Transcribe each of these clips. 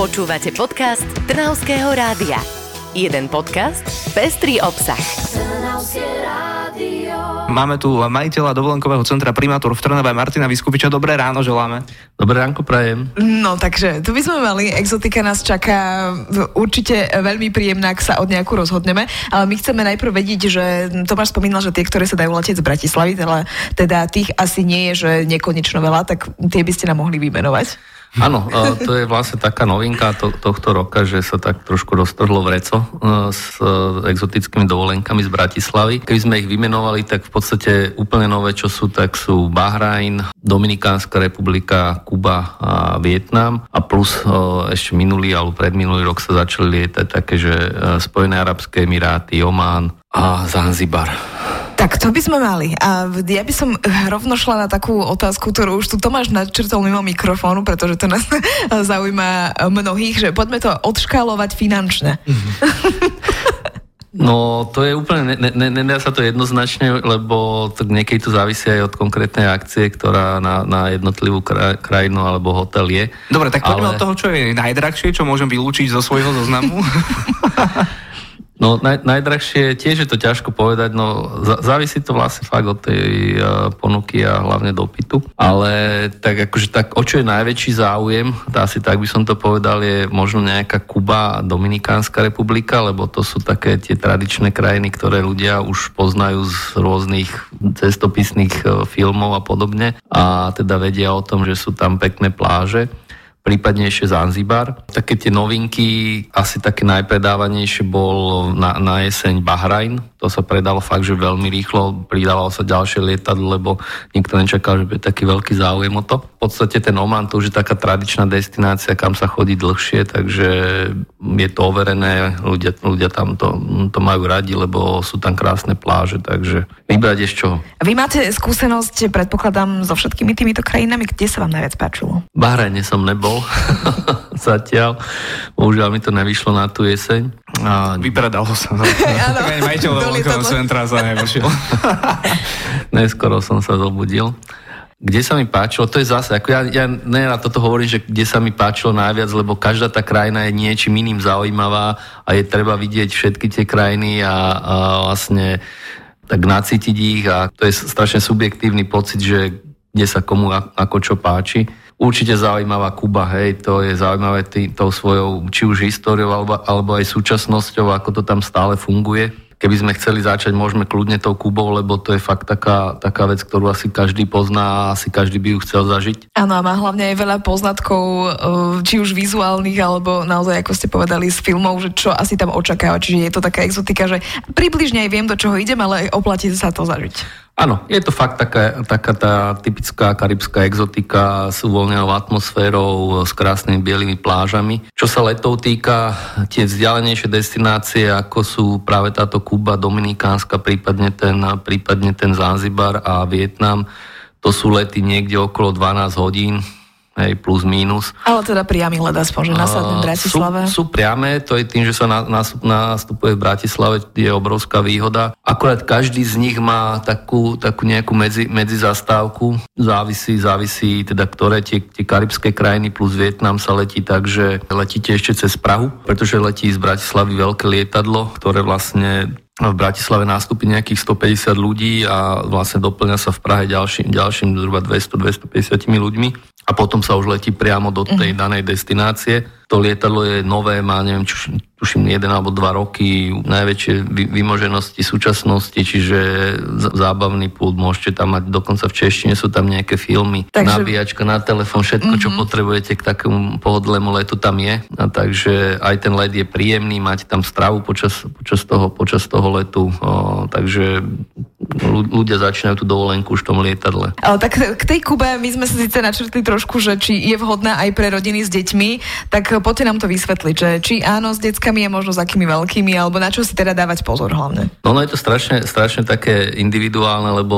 Počúvate podcast Trnavského rádia. Jeden podcast, pestrý obsah. Máme tu majiteľa dovolenkového centra Primátor v Trnave Martina Vyskupiča. Dobré ráno želáme. Dobré ránko prajem. No takže, tu by sme mali, exotika nás čaká určite veľmi príjemná, ak sa od nejakú rozhodneme, ale my chceme najprv vedieť, že Tomáš spomínal, že tie, ktoré sa dajú letieť z Bratislavy, teda, teda tých asi nie je, že nekonečno veľa, tak tie by ste nám mohli vymenovať. Áno, to je vlastne taká novinka to, tohto roka, že sa tak trošku roztrhlo vreco s exotickými dovolenkami z Bratislavy. Keby sme ich vymenovali, tak v podstate úplne nové, čo sú, tak sú Bahrajn, Dominikánska republika, Kuba a Vietnam a plus ešte minulý alebo predminulý rok sa začali lietať také, že Spojené arabské emiráty, Omán a Zanzibar. Tak to by sme mali. A ja by som rovno šla na takú otázku, ktorú už tu Tomáš načrtol mimo mikrofónu, pretože to nás zaujíma mnohých, že poďme to odškálovať finančne. No, to je úplne, nedá ne, ne, sa to jednoznačne, lebo to niekedy to závisí aj od konkrétnej akcie, ktorá na, na jednotlivú kraj, krajinu alebo hotel je. Dobre, tak poďme ale... od toho, čo je najdrahšie, čo môžem vylúčiť zo svojho zoznamu. No naj, najdrahšie tiež je to ťažko povedať, no závisí to vlastne fakt od tej uh, ponuky a hlavne dopytu, ale tak akože tak o čo je najväčší záujem, asi tak by som to povedal, je možno nejaká Kuba a Dominikánska republika, lebo to sú také tie tradičné krajiny, ktoré ľudia už poznajú z rôznych cestopisných uh, filmov a podobne. A teda vedia o tom, že sú tam pekné pláže prípadne ešte Zanzibar. Také tie novinky, asi také najpredávanejšie bol na, na jeseň Bahrajn. To sa predalo fakt, že veľmi rýchlo. Pridávalo sa ďalšie lietadlo, lebo nikto nečakal, že bude taký veľký záujem o to. V podstate ten Oman to už je taká tradičná destinácia, kam sa chodí dlhšie, takže je to overené, ľudia, ľudia tam to, to majú radi, lebo sú tam krásne pláže, takže vybrať ešte čo. Vy máte skúsenosť, predpokladám, so všetkými týmito krajinami, kde sa vám najviac páčilo? Bahrajne som nebol bol zatiaľ. Bohužiaľ mi to nevyšlo na tú jeseň. A... Vypredalo sa. Aj dovolenkového centra sa nevyšiel. Neskoro som sa zobudil. Kde sa mi páčilo, to je zase, ako ja, ja ne na toto hovorím, že kde sa mi páčilo najviac, lebo každá tá krajina je niečím iným zaujímavá a je treba vidieť všetky tie krajiny a, a vlastne tak nacítiť ich a to je strašne subjektívny pocit, že kde sa komu ako čo páči. Určite zaujímavá Kuba, hej, to je zaujímavé tý, tou svojou, či už históriou, alebo, alebo aj súčasnosťou, ako to tam stále funguje. Keby sme chceli začať, môžeme kľudne tou Kubou, lebo to je fakt taká, taká vec, ktorú asi každý pozná a asi každý by ju chcel zažiť. Áno, a má hlavne aj veľa poznatkov, eh, či už vizuálnych, alebo naozaj, ako ste povedali, z filmov, že čo asi tam očakáva. Čiže je to taká exotika, že približne aj viem, do čoho idem, ale oplatí sa to zažiť. Áno, je to fakt taká, taká tá typická karibská exotika s uvoľnenou atmosférou, s krásnymi bielými plážami. Čo sa letov týka, tie vzdialenejšie destinácie, ako sú práve táto Kuba, Dominikánska, prípadne ten, prípadne ten Zanzibar a Vietnam, to sú lety niekde okolo 12 hodín, hej, plus mínus. Ale teda priamy let aspoň, že nasadne v Bratislave. Sú, sú priame, to je tým, že sa na, na, nastupuje v Bratislave, je obrovská výhoda. Akorát každý z nich má takú, takú nejakú medzi, medzizastávku, závisí, závisí teda ktoré tie, tie karibské krajiny plus Vietnam sa letí tak, že letíte ešte cez Prahu, pretože letí z Bratislavy veľké lietadlo, ktoré vlastne v Bratislave nástupí nejakých 150 ľudí a vlastne doplňa sa v Prahe ďalším, ďalším zhruba 200-250 ľuďmi a potom sa už letí priamo do tej mhm. danej destinácie. To lietadlo je nové, má neviem, čo, tuším, jeden alebo dva roky, najväčšie vymoženosti súčasnosti, čiže zábavný pult, môžete tam mať, dokonca v češtine sú tam nejaké filmy, takže... nabíjačka na telefón, všetko, čo mm-hmm. potrebujete k takému pohodlému letu tam je. A takže aj ten let je príjemný, máte tam stravu počas, počas, toho, počas toho letu, o, takže ľudia začínajú tú dovolenku už v tom lietadle. Ale tak k tej Kube my sme sa síce načrtli trošku, že či je vhodná aj pre rodiny s deťmi, tak poďte nám to vysvetliť, že či áno s deckami a možno s akými veľkými, alebo na čo si teda dávať pozor hlavne? No, no je to strašne, strašne také individuálne, lebo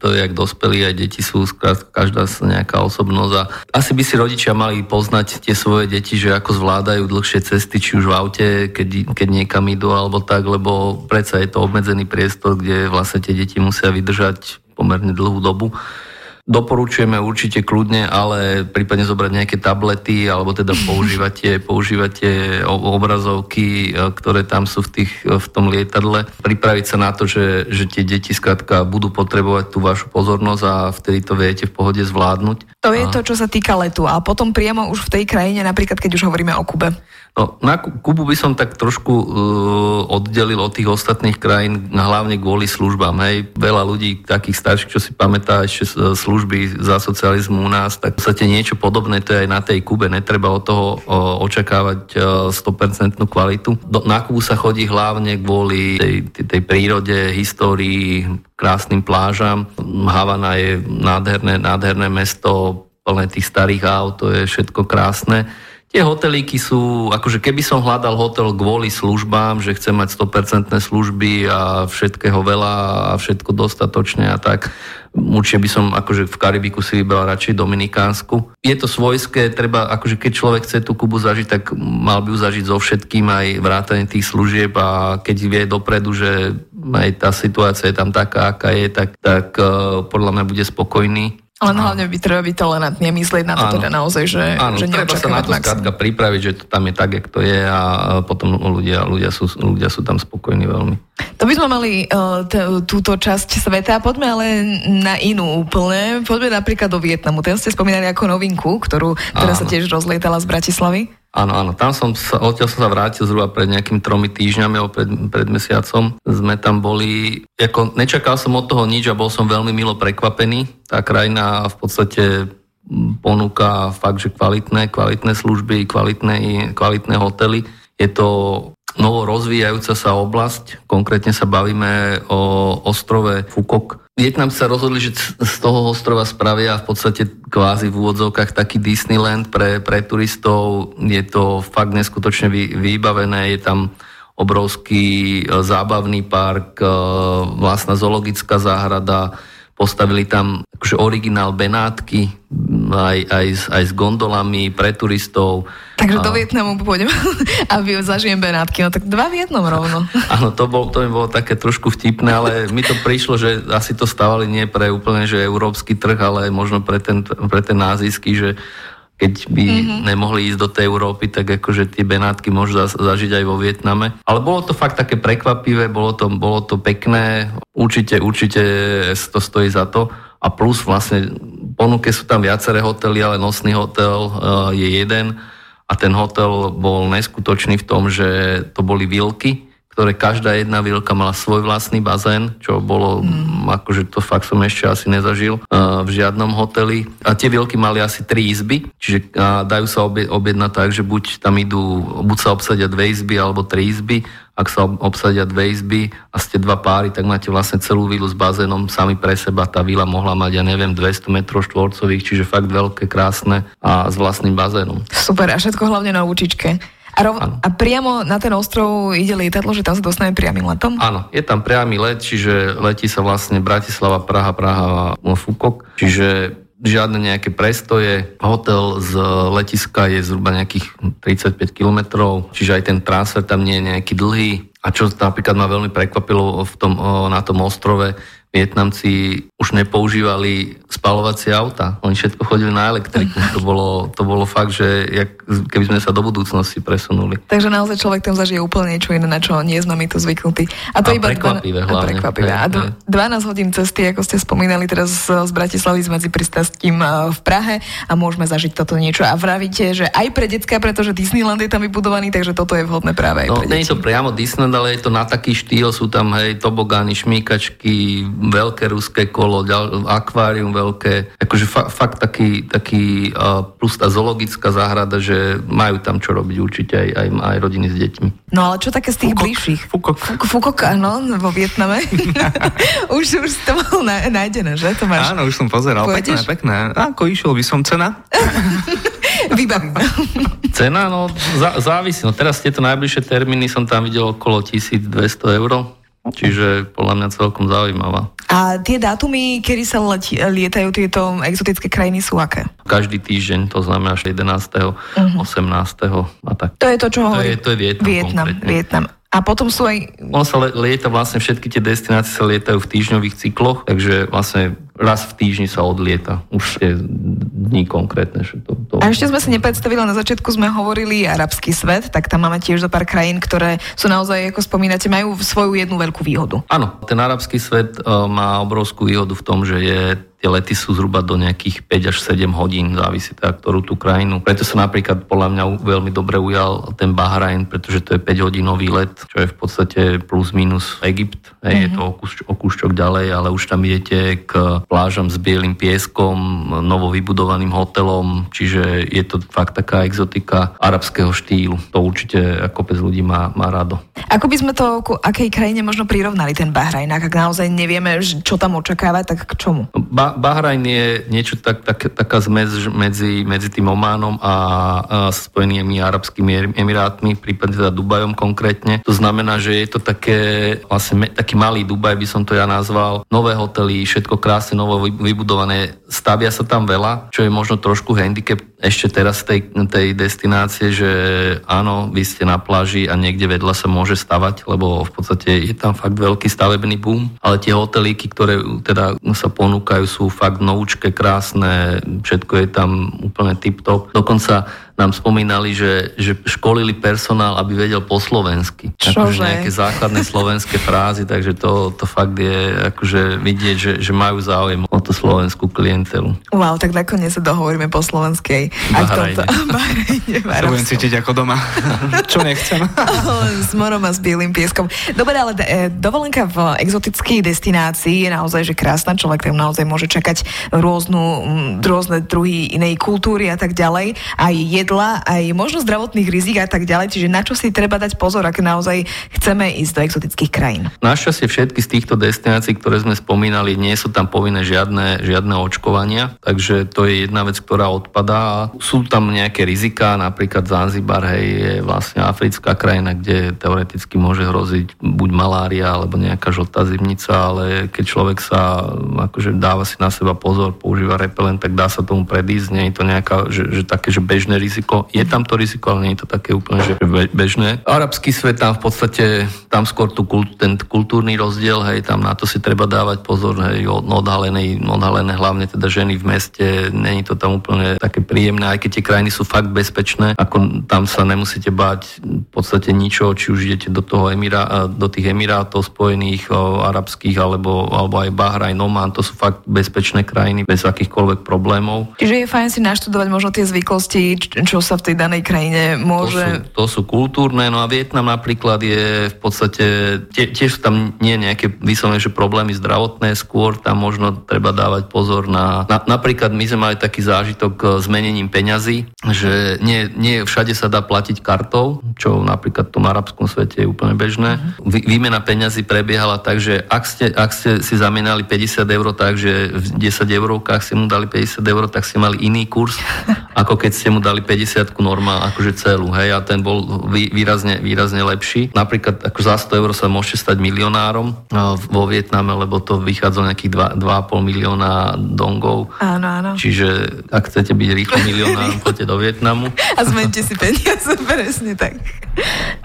to je jak dospelí, aj deti sú každá nejaká osobnosť a asi by si rodičia mali poznať tie svoje deti, že ako zvládajú dlhšie cesty, či už v aute, keď, keď niekam idú alebo tak, lebo predsa je to obmedzený priestor, kde vlastne tie deti musia vydržať pomerne dlhú dobu doporučujeme určite kľudne, ale prípadne zobrať nejaké tablety alebo teda používate, používate obrazovky, e, ktoré tam sú v, tých, v tom lietadle. Pripraviť sa na to, že, že tie deti skrátka budú potrebovať tú vašu pozornosť a vtedy to viete v pohode zvládnuť. To je to, čo sa týka letu. A potom priamo už v tej krajine, napríklad keď už hovoríme o Kube. No, na Kubu by som tak trošku uh, oddelil od tých ostatných krajín, hlavne kvôli službám. Hej. Veľa ľudí, takých starších, čo si pamätá ešte služby za socializmu u nás, tak v podstate niečo podobné to je aj na tej Kube. Netreba od toho uh, očakávať uh, 100% kvalitu. Do, na Kubu sa chodí hlavne kvôli tej, tej, tej prírode, histórii, krásnym plážam. Havana je nádherné, nádherné mesto, plné tých starých aut, to je všetko krásne Tie hotelíky sú, akože keby som hľadal hotel kvôli službám, že chcem mať 100% služby a všetkého veľa a všetko dostatočne a tak, určite by som akože v Karibiku si vybral radšej Dominikánsku. Je to svojské, treba, akože keď človek chce tú Kubu zažiť, tak mal by ju zažiť so všetkým aj vrátane tých služieb a keď vie dopredu, že aj tá situácia je tam taká, aká je, tak, tak uh, podľa mňa bude spokojný len hlavne by treba byť tolerantný a myslieť na to áno. teda naozaj, že, áno, že treba sa na to skrátka pripraviť, že to tam je tak, jak to je a potom ľudia, ľudia, sú, ľudia sú tam spokojní veľmi. To by sme mali uh, t- túto časť sveta. Poďme ale na inú úplne. Poďme napríklad do Vietnamu. Ten ste spomínali ako novinku, ktorú, ktorá sa tiež rozlietala z Bratislavy. Áno, áno, tam som sa, odtiaľ som sa vrátil zhruba pred nejakými tromi týždňami alebo pred, pred mesiacom. Sme tam boli, ako nečakal som od toho nič a bol som veľmi milo prekvapený. Tá krajina v podstate ponúka fakt, že kvalitné, kvalitné služby, kvalitné, kvalitné hotely. Je to novo rozvíjajúca sa oblasť, konkrétne sa bavíme o ostrove Fukok, Vietnam sa rozhodli, že z toho ostrova spravia v podstate kvázi v úvodzovkách taký Disneyland pre, pre turistov. Je to fakt neskutočne vy, vybavené, je tam obrovský e, zábavný park, e, vlastná zoologická záhrada, postavili tam akože originál Benátky, aj, aj, s, aj s gondolami pre turistov. Takže a... do Vietnamu pôjdem a zažijem Benátky, no tak dva v jednom rovno. Áno, to, bol, to mi bolo také trošku vtipné, ale mi to prišlo, že asi to stávali nie pre úplne že európsky trh, ale možno pre ten, pre ten názisky, že keď by mm-hmm. nemohli ísť do tej Európy, tak akože tie Benátky môžu zažiť aj vo Vietname. Ale bolo to fakt také prekvapivé, bolo to, bolo to pekné, určite, určite to stojí za to. A plus vlastne ponuke sú tam viaceré hotely, ale nosný hotel uh, je jeden a ten hotel bol neskutočný v tom, že to boli vilky, ktoré každá jedna vilka mala svoj vlastný bazén, čo bolo, mm. akože to fakt som ešte asi nezažil uh, v žiadnom hoteli. A tie vilky mali asi tri izby, čiže uh, dajú sa objednať tak, že buď tam idú, buď sa obsadia dve izby alebo tri izby. Ak sa obsadia dve izby a ste dva páry, tak máte vlastne celú vilu s bazénom sami pre seba. Tá vila mohla mať, ja neviem, 200 m štvorcových, čiže fakt veľké, krásne a s vlastným bazénom. Super, a všetko hlavne na učičke. A, rov, a priamo na ten ostrov ide lietadlo, že tam sa dostane priamým letom? Áno, je tam priamy let, čiže letí sa vlastne Bratislava, Praha, Praha Fukok. Čiže žiadne nejaké prestoje. Hotel z letiska je zhruba nejakých 35 kilometrov, čiže aj ten transfer tam nie je nejaký dlhý. A čo napríklad ma veľmi prekvapilo v tom, na tom ostrove, Vietnamci už nepoužívali spalovacie auta. Oni všetko chodili na elektriku. To bolo, to bolo fakt, že jak, keby sme sa do budúcnosti presunuli. Takže naozaj človek tam zažije úplne niečo iné, na čo nie sme my tu zvyknutí. A to a iba prekvapivé dva, hlavne. A, prekvapivé. a d- 12 hodín cesty, ako ste spomínali teraz z Bratislavy s medzi pristastím v Prahe a môžeme zažiť toto niečo. A vravíte, že aj pre decka, pretože Disneyland je tam vybudovaný, takže toto je vhodné práve aj no, pre deti. nie je to priamo Disneyland, ale je to na taký štýl, sú tam hej, tobogány, šmíkačky, veľké ruské kolo, ďal, akvárium veľké, akože fa, fakt taký, taký uh, plus tá zoologická záhrada, že majú tam čo robiť určite aj, aj, aj rodiny s deťmi. No ale čo také z tých Fukok. bližších? Fukok. Fuk, Fukok, áno, vo Vietname. už, už to mal nájdené, že? To máš... Áno, už som pozeral. Pôjdeš? Pekné, pekné. Ako išiel by som cena? Vybavím. Cena, no zá, závisí. No teraz tieto najbližšie termíny som tam videl okolo 1200 eur Čiže podľa mňa celkom zaujímavá. A tie dátumy, kedy sa leti, lietajú tieto exotické krajiny sú aké? Každý týždeň, to znamená až 11., uh-huh. 18. a tak. To je to, čo hovorí? To je, to je Vietnam. Vietnam, Vietnam. A potom sú aj... On sa lieta vlastne, všetky tie destinácie sa lietajú v týždňových cykloch, takže vlastne raz v týždni sa odlieta. Už je dní konkrétne. Že to, to... A ešte sme si nepredstavili, na začiatku sme hovorili arabský svet, tak tam máme tiež zo pár krajín, ktoré sú naozaj, ako spomínate, majú svoju jednu veľkú výhodu. Áno, ten arabský svet uh, má obrovskú výhodu v tom, že je tie lety sú zhruba do nejakých 5 až 7 hodín, závisí teda, ktorú tú krajinu. Preto sa napríklad podľa mňa veľmi dobre ujal ten Bahrajn, pretože to je 5 hodinový let, čo je v podstate plus minus Egypt. Mm-hmm. Je to o kúšťok ďalej, ale už tam idete k plážam s bielým pieskom, novo vybudovaným hotelom, čiže je to fakt taká exotika arabského štýlu. To určite kopec ľudí má, má rado. Ako by sme to ku akej krajine možno prirovnali ten Bahrajn, ak naozaj nevieme, čo tam očakávať, tak k čomu? Ba- Bahrajn je niečo tak, tak, taká zmes medzi, medzi tým Ománom a, a Spojenými arabskými emirátmi, prípadne teda Dubajom konkrétne. To znamená, že je to také, vlastne taký malý Dubaj by som to ja nazval. Nové hotely, všetko krásne, novo vybudované. Stavia sa tam veľa, čo je možno trošku handicap ešte teraz tej, tej destinácie, že áno, vy ste na pláži a niekde vedľa sa môže stavať, lebo v podstate je tam fakt veľký stavebný boom, ale tie hotelíky, ktoré teda sa ponúkajú, sú fakt noučke, krásne, všetko je tam úplne tip-top. Dokonca nám spomínali, že, že školili personál, aby vedel po slovensky. Akože nejaké základné slovenské frázy, takže to, to fakt je akože vidieť, že, že majú záujem o tú slovenskú klientelu. Wow, tak nakoniec sa dohovoríme po slovenskej. Aj v tomto. Sa budem cítiť ako doma. Čo nechcem. s morom a s bielým pieskom. Dobre, ale e, dovolenka v exotickej destinácii je naozaj že krásna. Človek tam naozaj môže čakať rôznu, rôzne druhy inej kultúry a tak ďalej. Aj je jedla, aj možno zdravotných rizik a tak ďalej. Čiže na čo si treba dať pozor, ak naozaj chceme ísť do exotických krajín? Našťastie všetky z týchto destinácií, ktoré sme spomínali, nie sú tam povinné žiadne, žiadne očkovania, takže to je jedna vec, ktorá odpadá. Sú tam nejaké rizika, napríklad Zanzibar, hej, je vlastne africká krajina, kde teoreticky môže hroziť buď malária alebo nejaká žltá zimnica, ale keď človek sa akože dáva si na seba pozor, používa repelent, tak dá sa tomu predísť. Nie je to nejaká, že, že také, že bežné riziko riziko. Je tam to riziko, ale nie je to také úplne že bežné. Arabský svet tam v podstate, tam skôr tu, ten kultúrny rozdiel, hej, tam na to si treba dávať pozor, hej, odhalené, odhalené hlavne teda ženy v meste, není to tam úplne také príjemné, aj keď tie krajiny sú fakt bezpečné, ako tam sa nemusíte báť v podstate ničo, či už idete do toho Emirá, do tých Emirátov spojených, o, arabských, alebo, alebo aj Bahrajn, Oman, to sú fakt bezpečné krajiny bez akýchkoľvek problémov. Čiže je fajn si naštudovať možno tie zvyklosti, čo sa v tej danej krajine môže... To sú, to sú kultúrne, no a Vietnam napríklad je v podstate, tie, tiež tam nie nejaké vyslovene, že problémy zdravotné, skôr tam možno treba dávať pozor na, na... Napríklad my sme mali taký zážitok s menením peňazí, že nie, nie všade sa dá platiť kartou, čo napríklad v tom arabskom svete je úplne bežné. Vý, výmena peňazí prebiehala tak, že ak ste, ak ste si zamenali 50 eur tak, že v 10 eurovkách ste mu dali 50 eur, tak ste mali iný kurz, ako keď ste mu dali 50 normál, akože celú, hej, a ten bol výrazne, výrazne lepší. Napríklad ako za 100 eur sa môžete stať milionárom vo Vietname, lebo to vychádza nejakých 2,5 milióna dongov. Áno, áno. Čiže ak chcete byť rýchlo milionárom, poďte do Vietnamu. A zmente si peniaze, presne tak.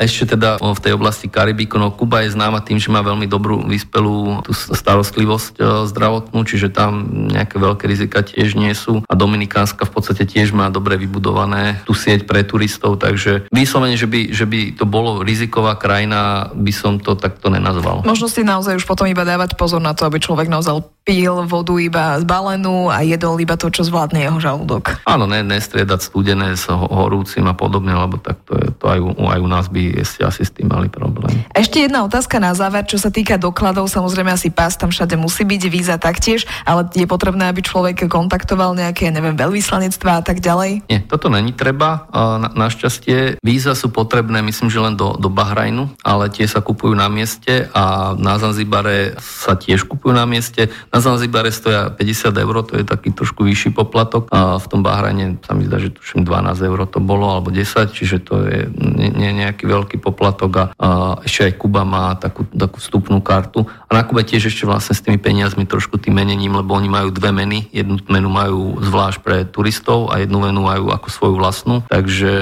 Ešte teda v tej oblasti Karibiku, no Kuba je známa tým, že má veľmi dobrú vyspelú tú starostlivosť e, zdravotnú, čiže tam nejaké veľké rizika tiež nie sú. A Dominikánska v podstate tiež má dobre vybudované tú sieť pre turistov, takže vyslovene, že by, že by to bolo riziková krajina, by som to takto nenazval. Možno si naozaj už potom iba dávať pozor na to, aby človek naozaj pil vodu iba z balenú a jedol iba to, čo zvládne jeho žalúdok. Áno, ne, nestriedať studené s horúcim a podobne, lebo tak to, je, to aj, aj u nás by ste asi s tým mali problém. Ešte jedna otázka na záver, čo sa týka dokladov. Samozrejme asi pás tam všade musí byť, víza taktiež, ale je potrebné, aby človek kontaktoval nejaké, neviem, veľvyslanectvá a tak ďalej? Nie, toto není treba. Na, našťastie víza sú potrebné, myslím, že len do, do Bahrajnu, ale tie sa kupujú na mieste a na Zanzibare sa tiež kupujú na mieste. Na Zanzibare stoja 50 eur, to je taký trošku vyšší poplatok. A v tom Bahrajne sa mi zdá, že tuším 12 eur to bolo, alebo 10, čiže to je nie, nie nejaký veľký poplatok a, a ešte aj Kuba má takú, takú vstupnú kartu. A na Kube tiež ešte vlastne s tými peniazmi trošku tým menením, lebo oni majú dve meny. Jednu menu majú zvlášť pre turistov a jednu venu majú ako svoju vlastnú, takže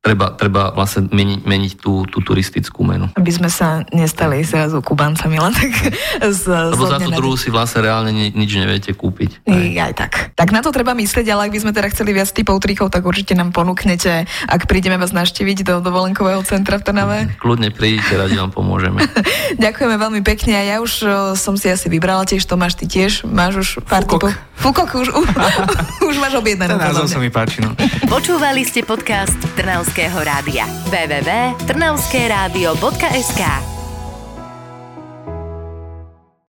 treba, treba vlastne meniť, meniť tú, tú turistickú menu. Aby sme sa nestali zrazu kubancami, len tak z, Lebo za tú druhú si vlastne reálne ni, nič neviete kúpiť. Aj. aj tak. Tak na to treba myslieť, ale ak by sme teda chceli viac typov trikov, tak určite nám ponúknete, ak prídeme vás naštíviť do dovolenkového centra v Trnave. Kľudne prídite, radi vám pomôžeme. Ďakujeme veľmi pekne a ja už som si asi vybrala tiež, Tomáš, ty tiež máš už pár Fukok. typov. Fukok už, už, už máš objednané. Ten názov sa mi páči, no. Počúvali ste podcast Trnavského rádia. www.trnavskeradio.sk